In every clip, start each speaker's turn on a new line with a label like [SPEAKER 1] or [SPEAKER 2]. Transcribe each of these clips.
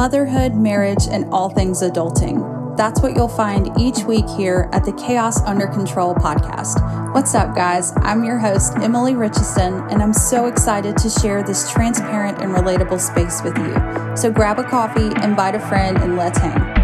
[SPEAKER 1] motherhood, marriage, and all things adulting. That's what you'll find each week here at the Chaos Under Control podcast. What's up, guys? I'm your host, Emily Richardson, and I'm so excited to share this transparent and relatable space with you. So grab a coffee, invite a friend, and let's hang.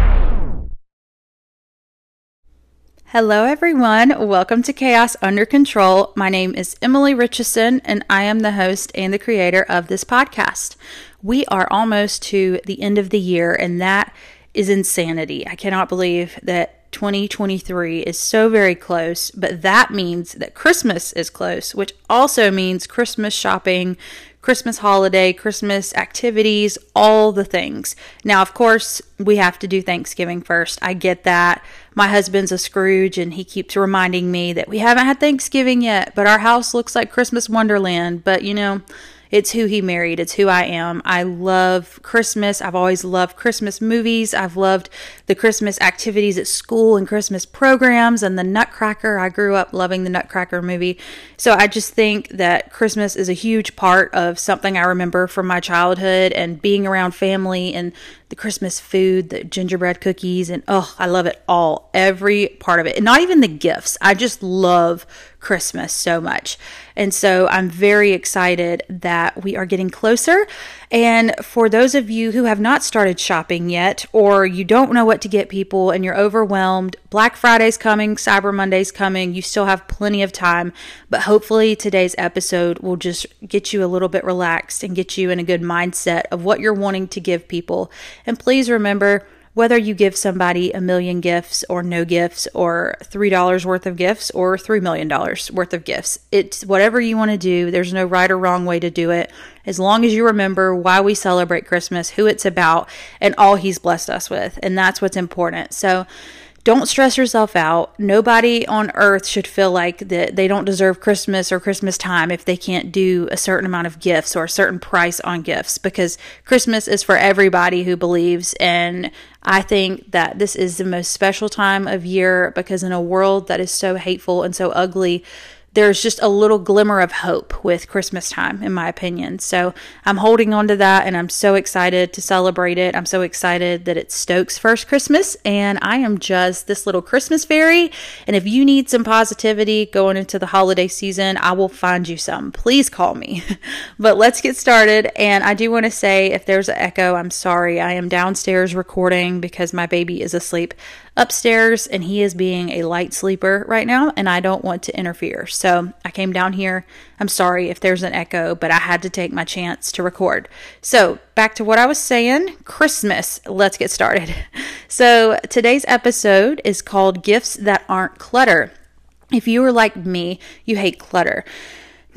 [SPEAKER 1] Hello, everyone. Welcome to Chaos Under Control. My name is Emily Richardson, and I am the host and the creator of this podcast. We are almost to the end of the year, and that is insanity. I cannot believe that 2023 is so very close, but that means that Christmas is close, which also means Christmas shopping, Christmas holiday, Christmas activities, all the things. Now, of course, we have to do Thanksgiving first. I get that. My husband's a Scrooge and he keeps reminding me that we haven't had Thanksgiving yet, but our house looks like Christmas Wonderland. But you know, it's who he married. It's who I am. I love Christmas. I've always loved Christmas movies. I've loved the Christmas activities at school and Christmas programs and the Nutcracker. I grew up loving the Nutcracker movie. So I just think that Christmas is a huge part of something I remember from my childhood and being around family and the Christmas food, the gingerbread cookies, and oh, I love it all. Every part of it. And not even the gifts. I just love Christmas so much. And so I'm very excited that we are getting closer. And for those of you who have not started shopping yet, or you don't know what to get people and you're overwhelmed, Black Friday's coming, Cyber Monday's coming, you still have plenty of time. But hopefully today's episode will just get you a little bit relaxed and get you in a good mindset of what you're wanting to give people. And please remember, whether you give somebody a million gifts or no gifts or $3 worth of gifts or $3 million worth of gifts. It's whatever you want to do. There's no right or wrong way to do it. As long as you remember why we celebrate Christmas, who it's about, and all He's blessed us with. And that's what's important. So, don't stress yourself out. Nobody on earth should feel like that they don't deserve Christmas or Christmas time if they can't do a certain amount of gifts or a certain price on gifts because Christmas is for everybody who believes and I think that this is the most special time of year because in a world that is so hateful and so ugly, there's just a little glimmer of hope with Christmas time, in my opinion. So I'm holding on to that and I'm so excited to celebrate it. I'm so excited that it's Stokes' first Christmas and I am just this little Christmas fairy. And if you need some positivity going into the holiday season, I will find you some. Please call me. but let's get started. And I do want to say if there's an echo, I'm sorry. I am downstairs recording because my baby is asleep upstairs and he is being a light sleeper right now and I don't want to interfere. So I came down here. I'm sorry if there's an echo, but I had to take my chance to record. So back to what I was saying Christmas. Let's get started. So today's episode is called Gifts That Aren't Clutter. If you are like me, you hate clutter.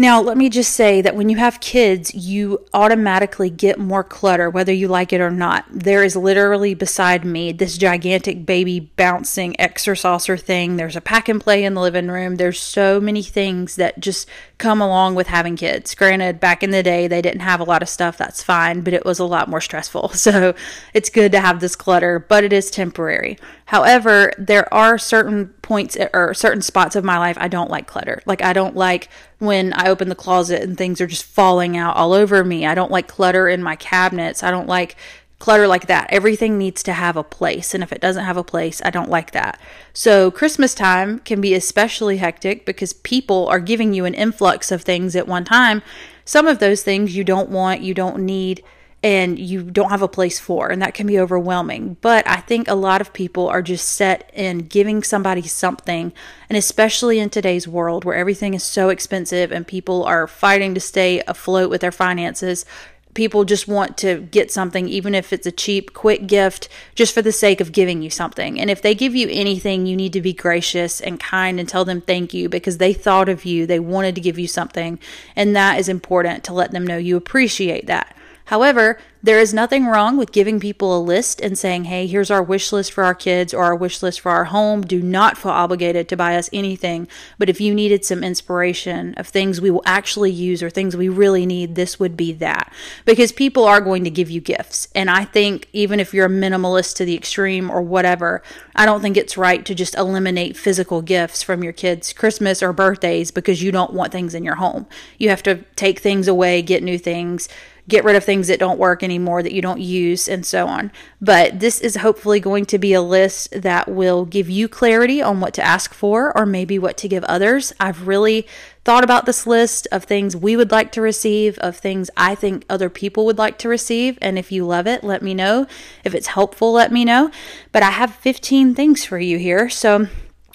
[SPEAKER 1] Now, let me just say that when you have kids, you automatically get more clutter, whether you like it or not. There is literally beside me this gigantic baby bouncing exerciser thing. There's a pack and play in the living room. There's so many things that just come along with having kids. Granted, back in the day, they didn't have a lot of stuff. That's fine, but it was a lot more stressful. So it's good to have this clutter, but it is temporary. However, there are certain points or certain spots of my life I don't like clutter. Like, I don't like when I open the closet and things are just falling out all over me. I don't like clutter in my cabinets. I don't like clutter like that. Everything needs to have a place. And if it doesn't have a place, I don't like that. So, Christmas time can be especially hectic because people are giving you an influx of things at one time. Some of those things you don't want, you don't need and you don't have a place for, and that can be overwhelming. But I think a lot of people are just set in giving somebody something, and especially in today's world where everything is so expensive and people are fighting to stay afloat with their finances. People just want to get something, even if it's a cheap, quick gift, just for the sake of giving you something. And if they give you anything, you need to be gracious and kind and tell them thank you because they thought of you. They wanted to give you something. And that is important to let them know you appreciate that. However, there is nothing wrong with giving people a list and saying, hey, here's our wish list for our kids or our wish list for our home. Do not feel obligated to buy us anything. But if you needed some inspiration of things we will actually use or things we really need, this would be that. Because people are going to give you gifts. And I think even if you're a minimalist to the extreme or whatever, I don't think it's right to just eliminate physical gifts from your kids' Christmas or birthdays because you don't want things in your home. You have to take things away, get new things get rid of things that don't work anymore that you don't use and so on. But this is hopefully going to be a list that will give you clarity on what to ask for or maybe what to give others. I've really thought about this list of things we would like to receive, of things I think other people would like to receive. And if you love it, let me know. If it's helpful, let me know. But I have 15 things for you here. So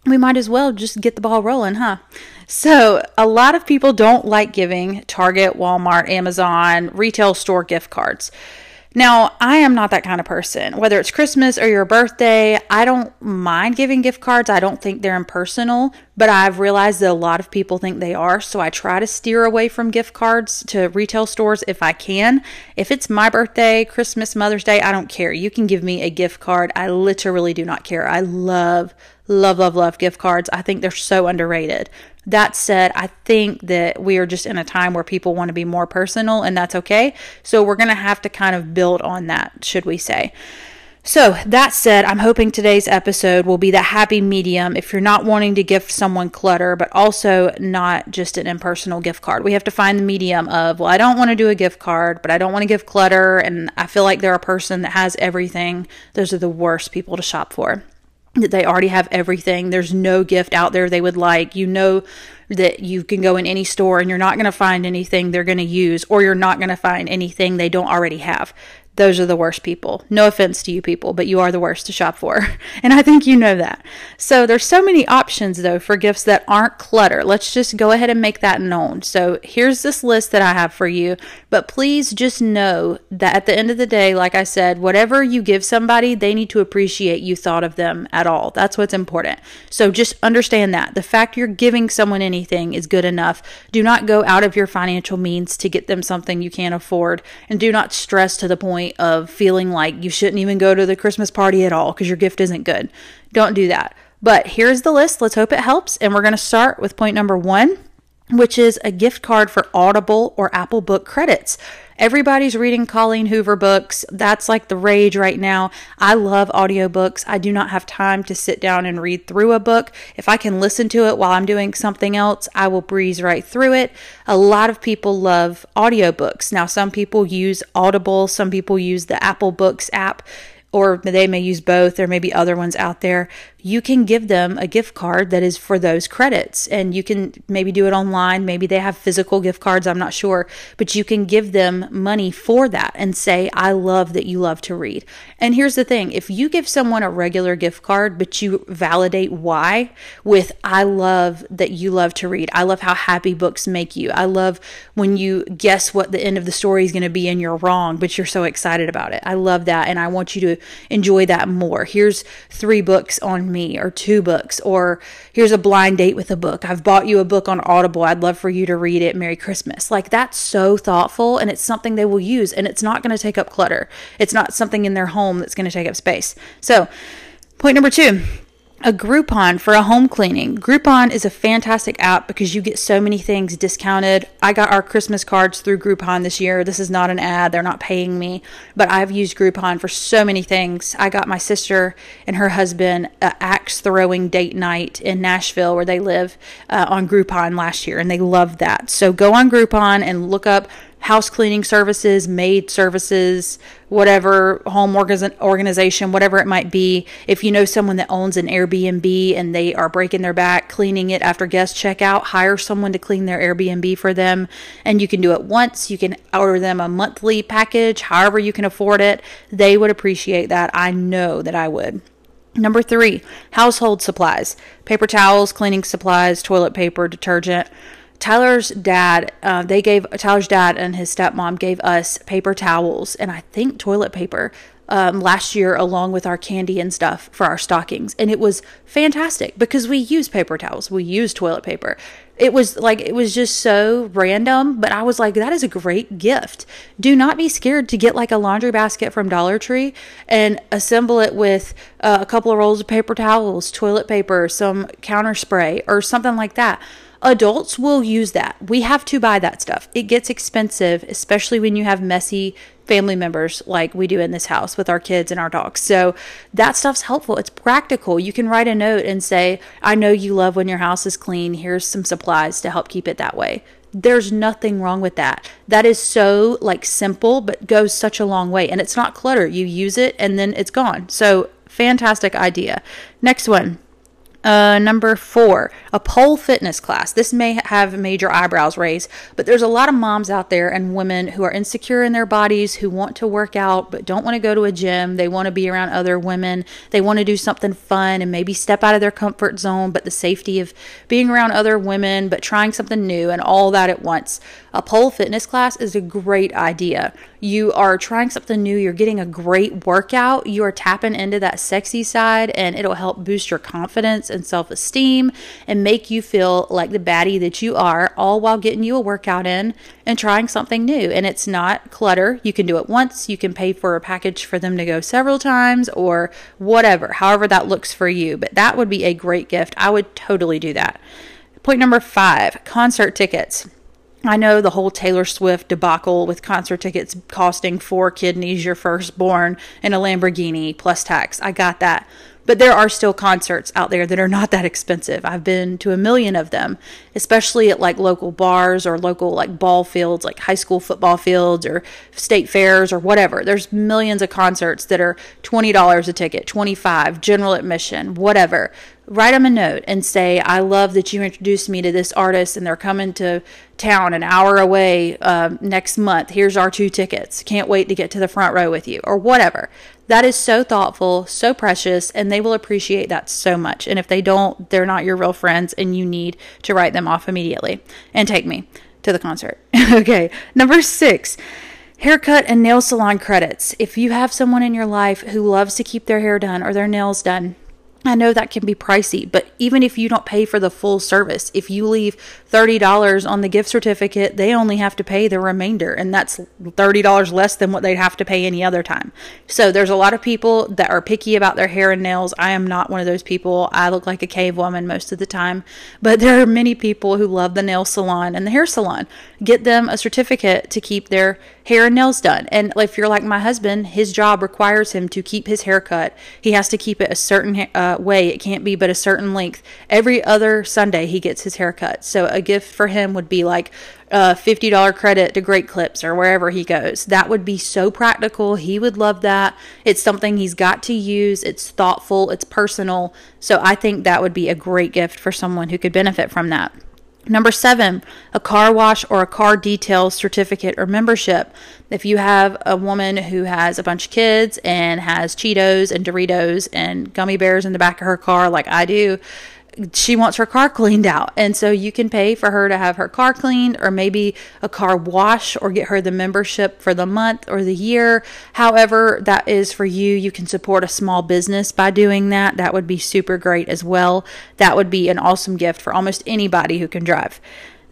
[SPEAKER 1] we might as well just get the ball rolling, huh? So, a lot of people don't like giving Target, Walmart, Amazon, retail store gift cards. Now, I am not that kind of person. Whether it's Christmas or your birthday, I don't mind giving gift cards. I don't think they're impersonal, but I've realized that a lot of people think they are. So I try to steer away from gift cards to retail stores if I can. If it's my birthday, Christmas, Mother's Day, I don't care. You can give me a gift card. I literally do not care. I love, love, love, love gift cards. I think they're so underrated. That said, I think that we are just in a time where people want to be more personal, and that's okay. So we're going to have to kind of build on that, should we say. So, that said, I'm hoping today's episode will be the happy medium if you're not wanting to gift someone clutter, but also not just an impersonal gift card. We have to find the medium of, well, I don't want to do a gift card, but I don't want to give clutter, and I feel like they're a person that has everything. Those are the worst people to shop for that they already have everything. There's no gift out there they would like. You know that you can go in any store and you're not going to find anything they're going to use, or you're not going to find anything they don't already have those are the worst people. No offense to you people, but you are the worst to shop for. And I think you know that. So there's so many options though for gifts that aren't clutter. Let's just go ahead and make that known. So here's this list that I have for you, but please just know that at the end of the day, like I said, whatever you give somebody, they need to appreciate you thought of them at all. That's what's important. So just understand that. The fact you're giving someone anything is good enough. Do not go out of your financial means to get them something you can't afford and do not stress to the point point of feeling like you shouldn't even go to the Christmas party at all because your gift isn't good. Don't do that. But here's the list. Let's hope it helps. And we're going to start with point number one, which is a gift card for Audible or Apple Book credits. Everybody's reading Colleen Hoover books. That's like the rage right now. I love audiobooks. I do not have time to sit down and read through a book. If I can listen to it while I'm doing something else, I will breeze right through it. A lot of people love audiobooks. Now, some people use Audible, some people use the Apple Books app or they may use both. There may be other ones out there you can give them a gift card that is for those credits. And you can maybe do it online. Maybe they have physical gift cards. I'm not sure. But you can give them money for that and say, I love that you love to read. And here's the thing if you give someone a regular gift card, but you validate why with, I love that you love to read. I love how happy books make you. I love when you guess what the end of the story is going to be and you're wrong, but you're so excited about it. I love that. And I want you to enjoy that more. Here's three books on me or two books or here's a blind date with a book. I've bought you a book on Audible. I'd love for you to read it. Merry Christmas. Like that's so thoughtful and it's something they will use and it's not going to take up clutter. It's not something in their home that's going to take up space. So, point number 2, a Groupon for a home cleaning. Groupon is a fantastic app because you get so many things discounted. I got our Christmas cards through Groupon this year. This is not an ad, they're not paying me, but I've used Groupon for so many things. I got my sister and her husband an axe throwing date night in Nashville where they live uh, on Groupon last year, and they loved that. So go on Groupon and look up house cleaning services, maid services, whatever home organization, whatever it might be. If you know someone that owns an Airbnb and they are breaking their back cleaning it after guests check out, hire someone to clean their Airbnb for them. And you can do it once. You can order them a monthly package, however you can afford it. They would appreciate that. I know that I would. Number three, household supplies paper towels, cleaning supplies, toilet paper, detergent. Tyler's dad, uh, they gave Tyler's dad and his stepmom gave us paper towels and I think toilet paper um, last year along with our candy and stuff for our stockings. And it was fantastic because we use paper towels, we use toilet paper. It was like, it was just so random, but I was like, that is a great gift. Do not be scared to get like a laundry basket from Dollar Tree and assemble it with uh, a couple of rolls of paper towels, toilet paper, some counter spray, or something like that adults will use that. We have to buy that stuff. It gets expensive, especially when you have messy family members like we do in this house with our kids and our dogs. So that stuff's helpful. It's practical. You can write a note and say, I know you love when your house is clean. Here's some supplies to help keep it that way. There's nothing wrong with that. That is so like simple, but goes such a long way. And it's not clutter. You use it and then it's gone. So fantastic idea. Next one. Uh, number four, a pole fitness class. This may have major eyebrows raised, but there's a lot of moms out there and women who are insecure in their bodies, who want to work out but don't want to go to a gym. They want to be around other women. They want to do something fun and maybe step out of their comfort zone, but the safety of being around other women, but trying something new and all that at once. A pole fitness class is a great idea. You are trying something new, you're getting a great workout, you are tapping into that sexy side, and it'll help boost your confidence and self esteem and make you feel like the baddie that you are, all while getting you a workout in and trying something new. And it's not clutter. You can do it once, you can pay for a package for them to go several times, or whatever, however that looks for you. But that would be a great gift. I would totally do that. Point number five concert tickets. I know the whole Taylor Swift debacle with concert tickets costing four kidneys, your firstborn, and a Lamborghini plus tax. I got that. But there are still concerts out there that are not that expensive. I've been to a million of them, especially at like local bars or local like ball fields, like high school football fields or state fairs or whatever. There's millions of concerts that are $20 a ticket, 25, general admission, whatever write them a note and say, I love that you introduced me to this artist and they're coming to town an hour away um, next month. Here's our two tickets. Can't wait to get to the front row with you, or whatever. That is so thoughtful, so precious, and they will appreciate that so much. And if they don't, they're not your real friends, and you need to write them off immediately and take me to the concert. okay, number six haircut and nail salon credits. If you have someone in your life who loves to keep their hair done or their nails done, I know that can be pricey, but even if you don't pay for the full service, if you leave $30 on the gift certificate, they only have to pay the remainder, and that's $30 less than what they'd have to pay any other time. So there's a lot of people that are picky about their hair and nails. I am not one of those people. I look like a cave woman most of the time, but there are many people who love the nail salon and the hair salon. Get them a certificate to keep their hair and nails done. And if you're like my husband, his job requires him to keep his hair cut. He has to keep it a certain uh, way. It can't be but a certain length. Every other Sunday, he gets his hair cut. So a gift for him would be like a $50 credit to Great Clips or wherever he goes. That would be so practical. He would love that. It's something he's got to use. It's thoughtful, it's personal. So I think that would be a great gift for someone who could benefit from that. Number seven, a car wash or a car detail certificate or membership. If you have a woman who has a bunch of kids and has Cheetos and Doritos and gummy bears in the back of her car, like I do, she wants her car cleaned out. And so you can pay for her to have her car cleaned or maybe a car wash or get her the membership for the month or the year. However, that is for you. You can support a small business by doing that. That would be super great as well. That would be an awesome gift for almost anybody who can drive.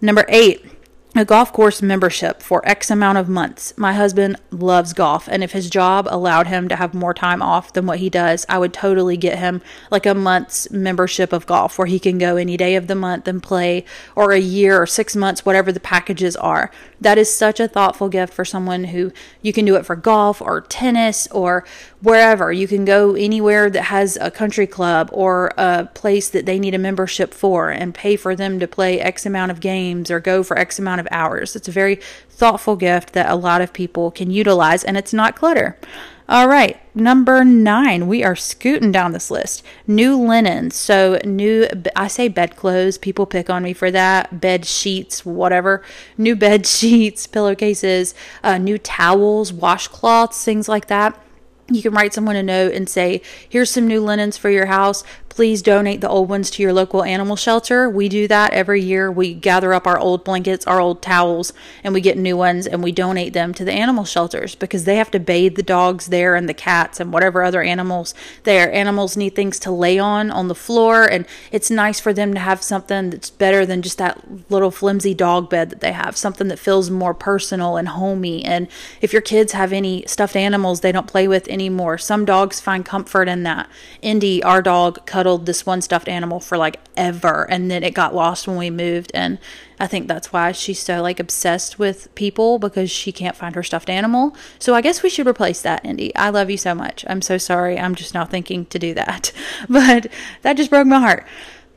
[SPEAKER 1] Number eight, a golf course membership for X amount of months. My husband loves golf, and if his job allowed him to have more time off than what he does, I would totally get him like a month's membership of golf where he can go any day of the month and play, or a year or six months, whatever the packages are. That is such a thoughtful gift for someone who you can do it for golf or tennis or wherever. You can go anywhere that has a country club or a place that they need a membership for and pay for them to play X amount of games or go for X amount of hours. It's a very thoughtful gift that a lot of people can utilize and it's not clutter. All right, number nine, we are scooting down this list. New linens. So, new, I say bedclothes. People pick on me for that. Bed sheets, whatever. New bed sheets, pillowcases, uh, new towels, washcloths, things like that you can write someone a note and say, Here's some new linens for your house please donate the old ones to your local animal shelter. We do that every year. We gather up our old blankets, our old towels, and we get new ones and we donate them to the animal shelters because they have to bathe the dogs there and the cats and whatever other animals there. Animals need things to lay on on the floor, and it's nice for them to have something that's better than just that little flimsy dog bed that they have, something that feels more personal and homey. And if your kids have any stuffed animals they don't play with anymore, some dogs find comfort in that. Indy, our dog, this one stuffed animal for like ever and then it got lost when we moved and I think that's why she's so like obsessed with people because she can't find her stuffed animal. So I guess we should replace that, Indy. I love you so much. I'm so sorry. I'm just now thinking to do that. But that just broke my heart.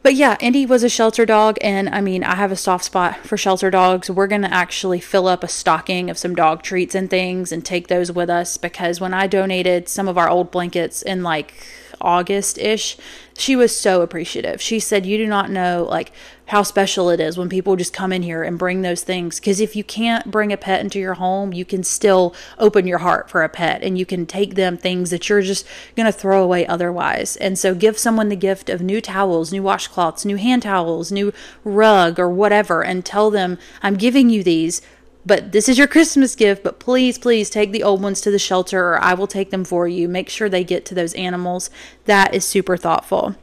[SPEAKER 1] but yeah, Indy was a shelter dog, and I mean, I have a soft spot for shelter dogs. We're gonna actually fill up a stocking of some dog treats and things and take those with us because when I donated some of our old blankets in like August ish, she was so appreciative. She said, You do not know like how special it is when people just come in here and bring those things. Because if you can't bring a pet into your home, you can still open your heart for a pet and you can take them things that you're just going to throw away otherwise. And so give someone the gift of new towels, new washcloths, new hand towels, new rug, or whatever, and tell them, I'm giving you these but this is your Christmas gift, but please, please take the old ones to the shelter or I will take them for you. Make sure they get to those animals. That is super thoughtful.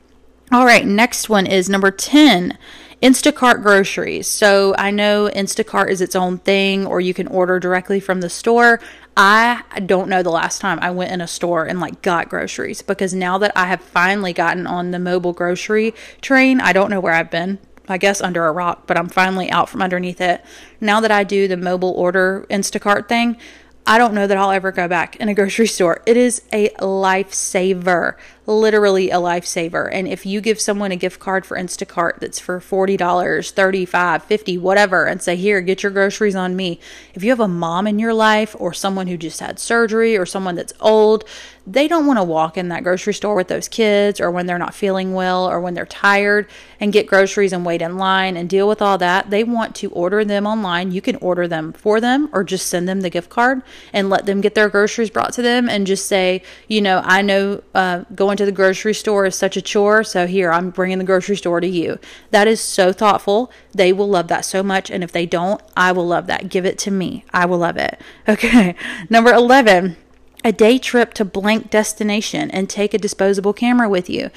[SPEAKER 1] All right, next one is number 10 Instacart groceries. So I know Instacart is its own thing, or you can order directly from the store. I don't know the last time I went in a store and like got groceries because now that I have finally gotten on the mobile grocery train, I don't know where I've been. I guess under a rock, but I'm finally out from underneath it. Now that I do the mobile order Instacart thing, I don't know that I'll ever go back in a grocery store. It is a lifesaver literally a lifesaver. And if you give someone a gift card for Instacart that's for $40, $35, 50 whatever, and say, here, get your groceries on me. If you have a mom in your life or someone who just had surgery or someone that's old, they don't want to walk in that grocery store with those kids or when they're not feeling well or when they're tired and get groceries and wait in line and deal with all that. They want to order them online. You can order them for them or just send them the gift card and let them get their groceries brought to them and just say, you know, I know uh, going going to the grocery store is such a chore. So here, I'm bringing the grocery store to you. That is so thoughtful. They will love that so much. And if they don't, I will love that. Give it to me. I will love it. Okay. Number 11, a day trip to blank destination and take a disposable camera with you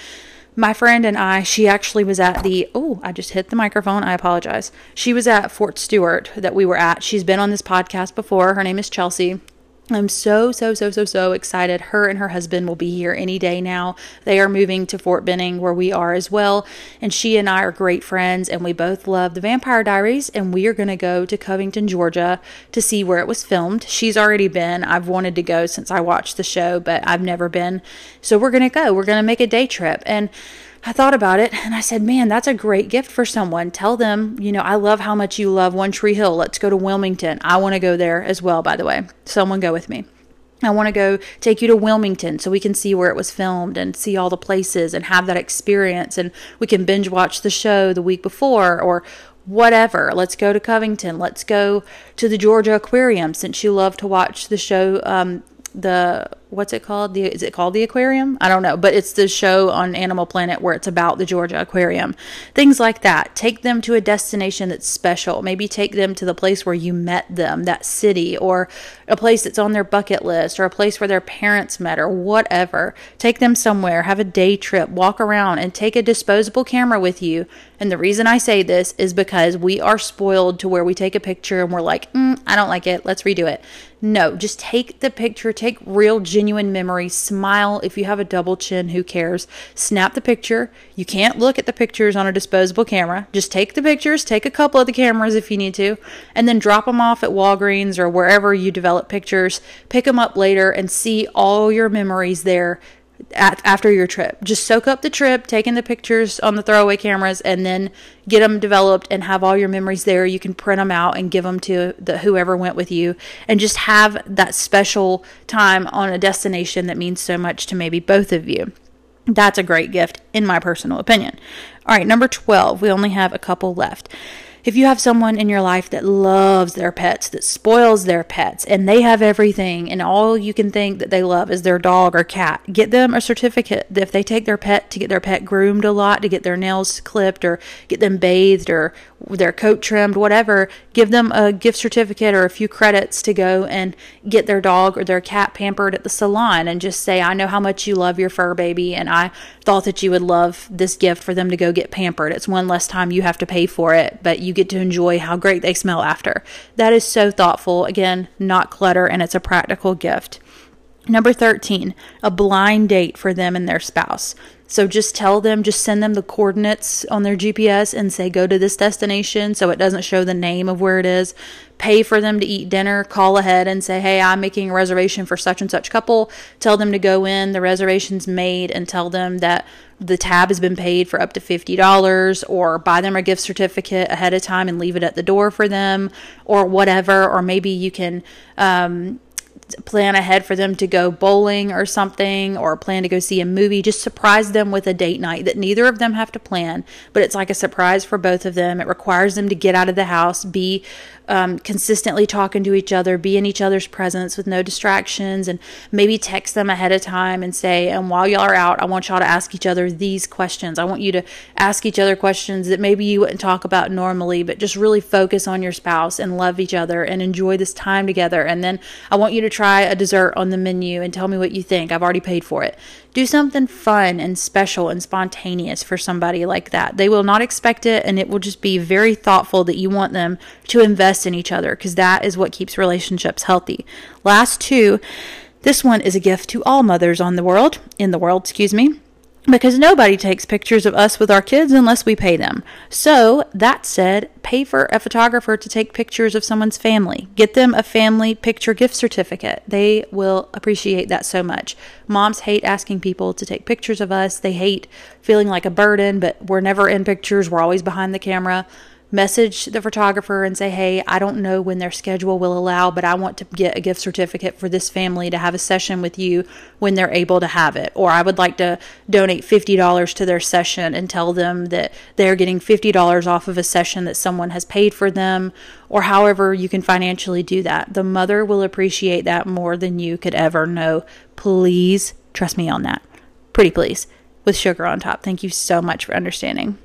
[SPEAKER 1] my friend and I, she actually was at the, oh, I just hit the microphone. I apologize. She was at Fort Stewart that we were at. She's been on this podcast before. Her name is Chelsea. I'm so, so, so, so, so excited. Her and her husband will be here any day now. They are moving to Fort Benning, where we are as well. And she and I are great friends, and we both love the Vampire Diaries. And we are going to go to Covington, Georgia to see where it was filmed. She's already been. I've wanted to go since I watched the show, but I've never been. So we're going to go. We're going to make a day trip. And I thought about it and I said, man, that's a great gift for someone. Tell them, you know, I love how much you love One Tree Hill. Let's go to Wilmington. I want to go there as well, by the way. Someone go with me. I want to go take you to Wilmington so we can see where it was filmed and see all the places and have that experience. And we can binge watch the show the week before or whatever. Let's go to Covington. Let's go to the Georgia Aquarium since you love to watch the show. Um, the what's it called? The is it called the aquarium? I don't know, but it's the show on Animal Planet where it's about the Georgia Aquarium. Things like that. Take them to a destination that's special. Maybe take them to the place where you met them, that city, or a place that's on their bucket list, or a place where their parents met, or whatever. Take them somewhere, have a day trip, walk around, and take a disposable camera with you. And the reason I say this is because we are spoiled to where we take a picture and we're like, mm, I don't like it. Let's redo it. No, just take the picture, take real genuine memory, smile. If you have a double chin, who cares? Snap the picture. You can't look at the pictures on a disposable camera. Just take the pictures, take a couple of the cameras if you need to, and then drop them off at Walgreens or wherever you develop pictures. Pick them up later and see all your memories there at, after your trip. Just soak up the trip, taking the pictures on the throwaway cameras, and then get them developed and have all your memories there. You can print them out and give them to the whoever went with you, and just have that special time on a destination that means so much to maybe both of you. That's a great gift, in my personal opinion. All right, number 12. We only have a couple left if you have someone in your life that loves their pets, that spoils their pets, and they have everything, and all you can think that they love is their dog or cat, get them a certificate that if they take their pet to get their pet groomed a lot, to get their nails clipped, or get them bathed, or their coat trimmed, whatever, give them a gift certificate or a few credits to go and get their dog or their cat pampered at the salon and just say, I know how much you love your fur baby, and I thought that you would love this gift for them to go get pampered. It's one less time you have to pay for it, but you get to enjoy how great they smell after. That is so thoughtful. Again, not clutter, and it's a practical gift. Number 13, a blind date for them and their spouse. So just tell them, just send them the coordinates on their GPS and say, go to this destination so it doesn't show the name of where it is. Pay for them to eat dinner, call ahead and say, hey, I'm making a reservation for such and such couple. Tell them to go in, the reservation's made, and tell them that the tab has been paid for up to $50 or buy them a gift certificate ahead of time and leave it at the door for them or whatever. Or maybe you can, um, plan ahead for them to go bowling or something or plan to go see a movie just surprise them with a date night that neither of them have to plan. But it's like a surprise for both of them. It requires them to get out of the house be um, consistently talking to each other, be in each other's presence with no distractions, and maybe text them ahead of time and say, and while y'all are out, I want y'all to ask each other these questions. I want you to ask each other questions that maybe you wouldn't talk about normally, but just really focus on your spouse and love each other and enjoy this time together. And then I want you to try a dessert on the menu and tell me what you think. I've already paid for it. Do something fun and special and spontaneous for somebody like that. They will not expect it, and it will just be very thoughtful that you want them to invest in each other because that is what keeps relationships healthy. Last two, this one is a gift to all mothers on the world, in the world, excuse me because nobody takes pictures of us with our kids unless we pay them. So, that said, pay for a photographer to take pictures of someone's family. Get them a family picture gift certificate. They will appreciate that so much. Moms hate asking people to take pictures of us, they hate feeling like a burden, but we're never in pictures, we're always behind the camera message the photographer and say, Hey, I don't know when their schedule will allow, but I want to get a gift certificate for this family to have a session with you when they're able to have it. Or I would like to donate $50 to their session and tell them that they're getting $50 off of a session that someone has paid for them, or however you can financially do that. The mother will appreciate that more than you could ever know. Please trust me on that. Pretty please. With sugar on top. Thank you so much for understanding.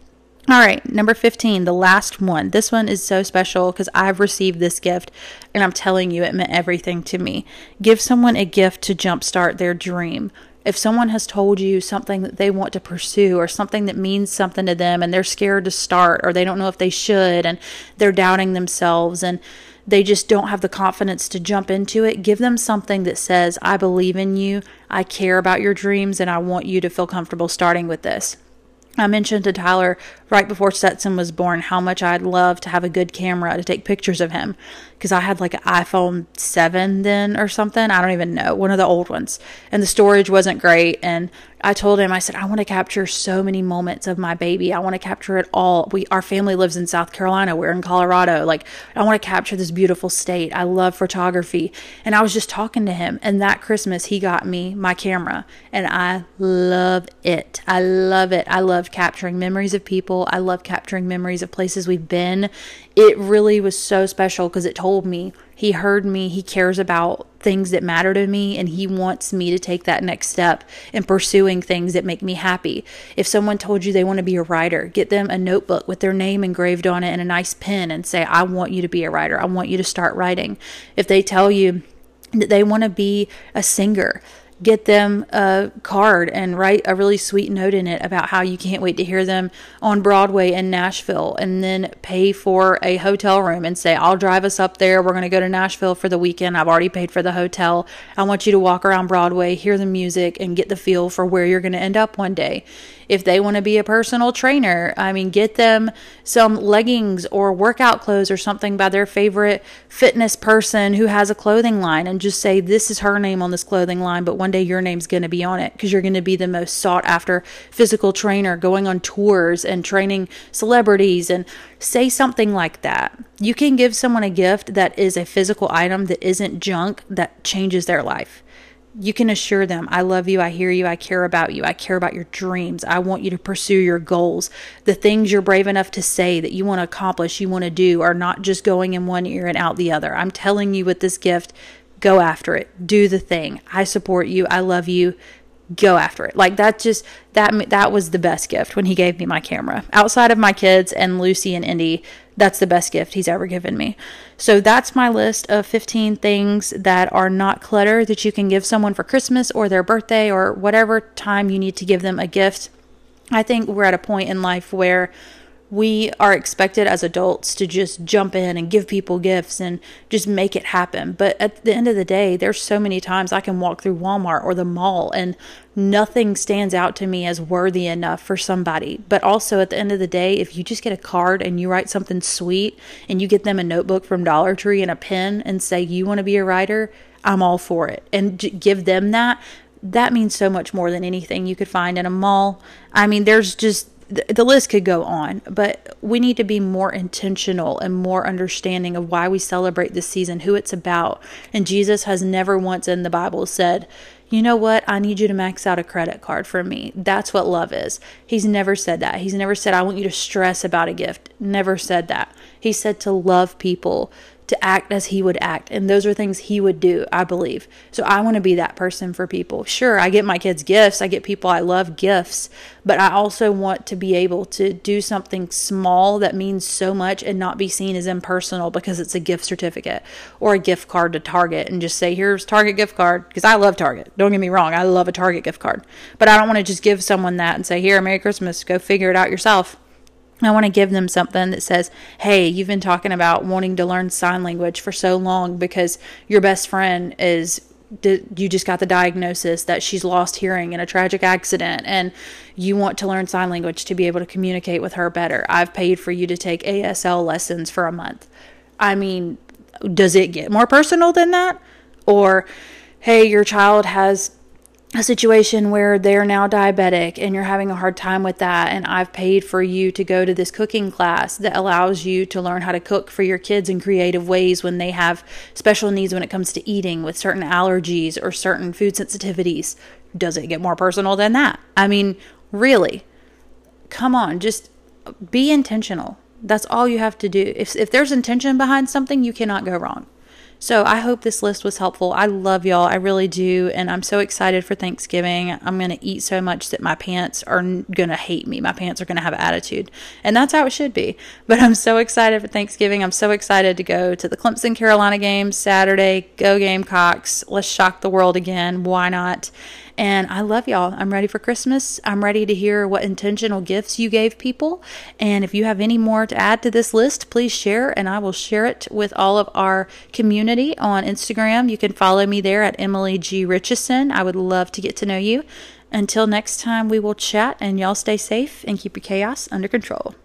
[SPEAKER 1] All right, number 15, the last one. This one is so special because I've received this gift and I'm telling you, it meant everything to me. Give someone a gift to jumpstart their dream. If someone has told you something that they want to pursue or something that means something to them and they're scared to start or they don't know if they should and they're doubting themselves and they just don't have the confidence to jump into it, give them something that says, I believe in you, I care about your dreams, and I want you to feel comfortable starting with this. I mentioned to Tyler right before Stetson was born how much I'd love to have a good camera to take pictures of him because I had like an iPhone 7 then or something. I don't even know, one of the old ones. And the storage wasn't great. And I told him, I said, I want to capture so many moments of my baby. I want to capture it all. We, our family lives in South Carolina. We're in Colorado. Like, I want to capture this beautiful state. I love photography. And I was just talking to him. And that Christmas, he got me my camera. And I love it. I love it. I love capturing memories of people. I love capturing memories of places we've been. It really was so special because it told me he heard me, he cares about things that matter to me, and he wants me to take that next step in pursuing things that make me happy. If someone told you they want to be a writer, get them a notebook with their name engraved on it and a nice pen and say, I want you to be a writer. I want you to start writing. If they tell you, that they want to be a singer get them a card and write a really sweet note in it about how you can't wait to hear them on Broadway in Nashville and then pay for a hotel room and say, I'll drive us up there. We're going to go to Nashville for the weekend. I've already paid for the hotel. I want you to walk around Broadway, hear the music, and get the feel for where you're going to end up one day. If they want to be a personal trainer, I mean, get them some leggings or workout clothes or something by their favorite fitness person who has a clothing line and just say, This is her name on this clothing line, but one day your name's going to be on it because you're going to be the most sought after physical trainer going on tours and training celebrities and say something like that. You can give someone a gift that is a physical item that isn't junk that changes their life you can assure them, I love you, I hear you, I care about you, I care about your dreams, I want you to pursue your goals. The things you're brave enough to say that you want to accomplish, you want to do, are not just going in one ear and out the other. I'm telling you with this gift, go after it, do the thing. I support you, I love you, go after it. Like that just that that was the best gift when he gave me my camera. Outside of my kids and Lucy and Indy, that's the best gift he's ever given me. So that's my list of 15 things that are not clutter that you can give someone for Christmas or their birthday or whatever time you need to give them a gift. I think we're at a point in life where we are expected as adults to just jump in and give people gifts and just make it happen. But at the end of the day, there's so many times I can walk through Walmart or the mall and nothing stands out to me as worthy enough for somebody. But also at the end of the day, if you just get a card and you write something sweet and you get them a notebook from Dollar Tree and a pen and say, You want to be a writer? I'm all for it. And give them that. That means so much more than anything you could find in a mall. I mean, there's just the list could go on, but we need to be more intentional and more understanding of why we celebrate this season, who it's about. And Jesus has never once in the Bible said, you know what? I need you to max out a credit card for me. That's what love is. He's never said that. He's never said, I want you to stress about a gift. Never said that. He said to love people, to act as he would act. And those are things he would do, I believe. So I want to be that person for people. Sure, I get my kids gifts, I get people I love gifts, but I also want to be able to do something small that means so much and not be seen as impersonal because it's a gift certificate or a gift card to Target and just say, here's Target gift card. Because I love Target. Don't get me wrong, I love a Target gift card. But I don't want to just give someone that and say, here, Merry Christmas, go figure it out yourself. I want to give them something that says, Hey, you've been talking about wanting to learn sign language for so long because your best friend is, you just got the diagnosis that she's lost hearing in a tragic accident and you want to learn sign language to be able to communicate with her better. I've paid for you to take ASL lessons for a month. I mean, does it get more personal than that? Or, hey, your child has a situation where they're now diabetic and you're having a hard time with that and I've paid for you to go to this cooking class that allows you to learn how to cook for your kids in creative ways when they have special needs when it comes to eating with certain allergies or certain food sensitivities. Does it get more personal than that? I mean really? Come on just be intentional. That's all you have to do. If if there's intention behind something you cannot go wrong so I hope this list was helpful. I love y'all. I really do. And I'm so excited for Thanksgiving. I'm going to eat so much that my pants are going to hate me. My pants are going to have attitude. And that's how it should be. But I'm so excited for Thanksgiving. I'm so excited to go to the Clemson Carolina game Saturday. Go Gamecocks. Let's shock the world again. Why not? And I love y'all. I'm ready for Christmas. I'm ready to hear what intentional gifts you gave people. And if you have any more to add to this list, please share, and I will share it with all of our community on Instagram. You can follow me there at Emily G. Richardson. I would love to get to know you. Until next time, we will chat, and y'all stay safe and keep your chaos under control.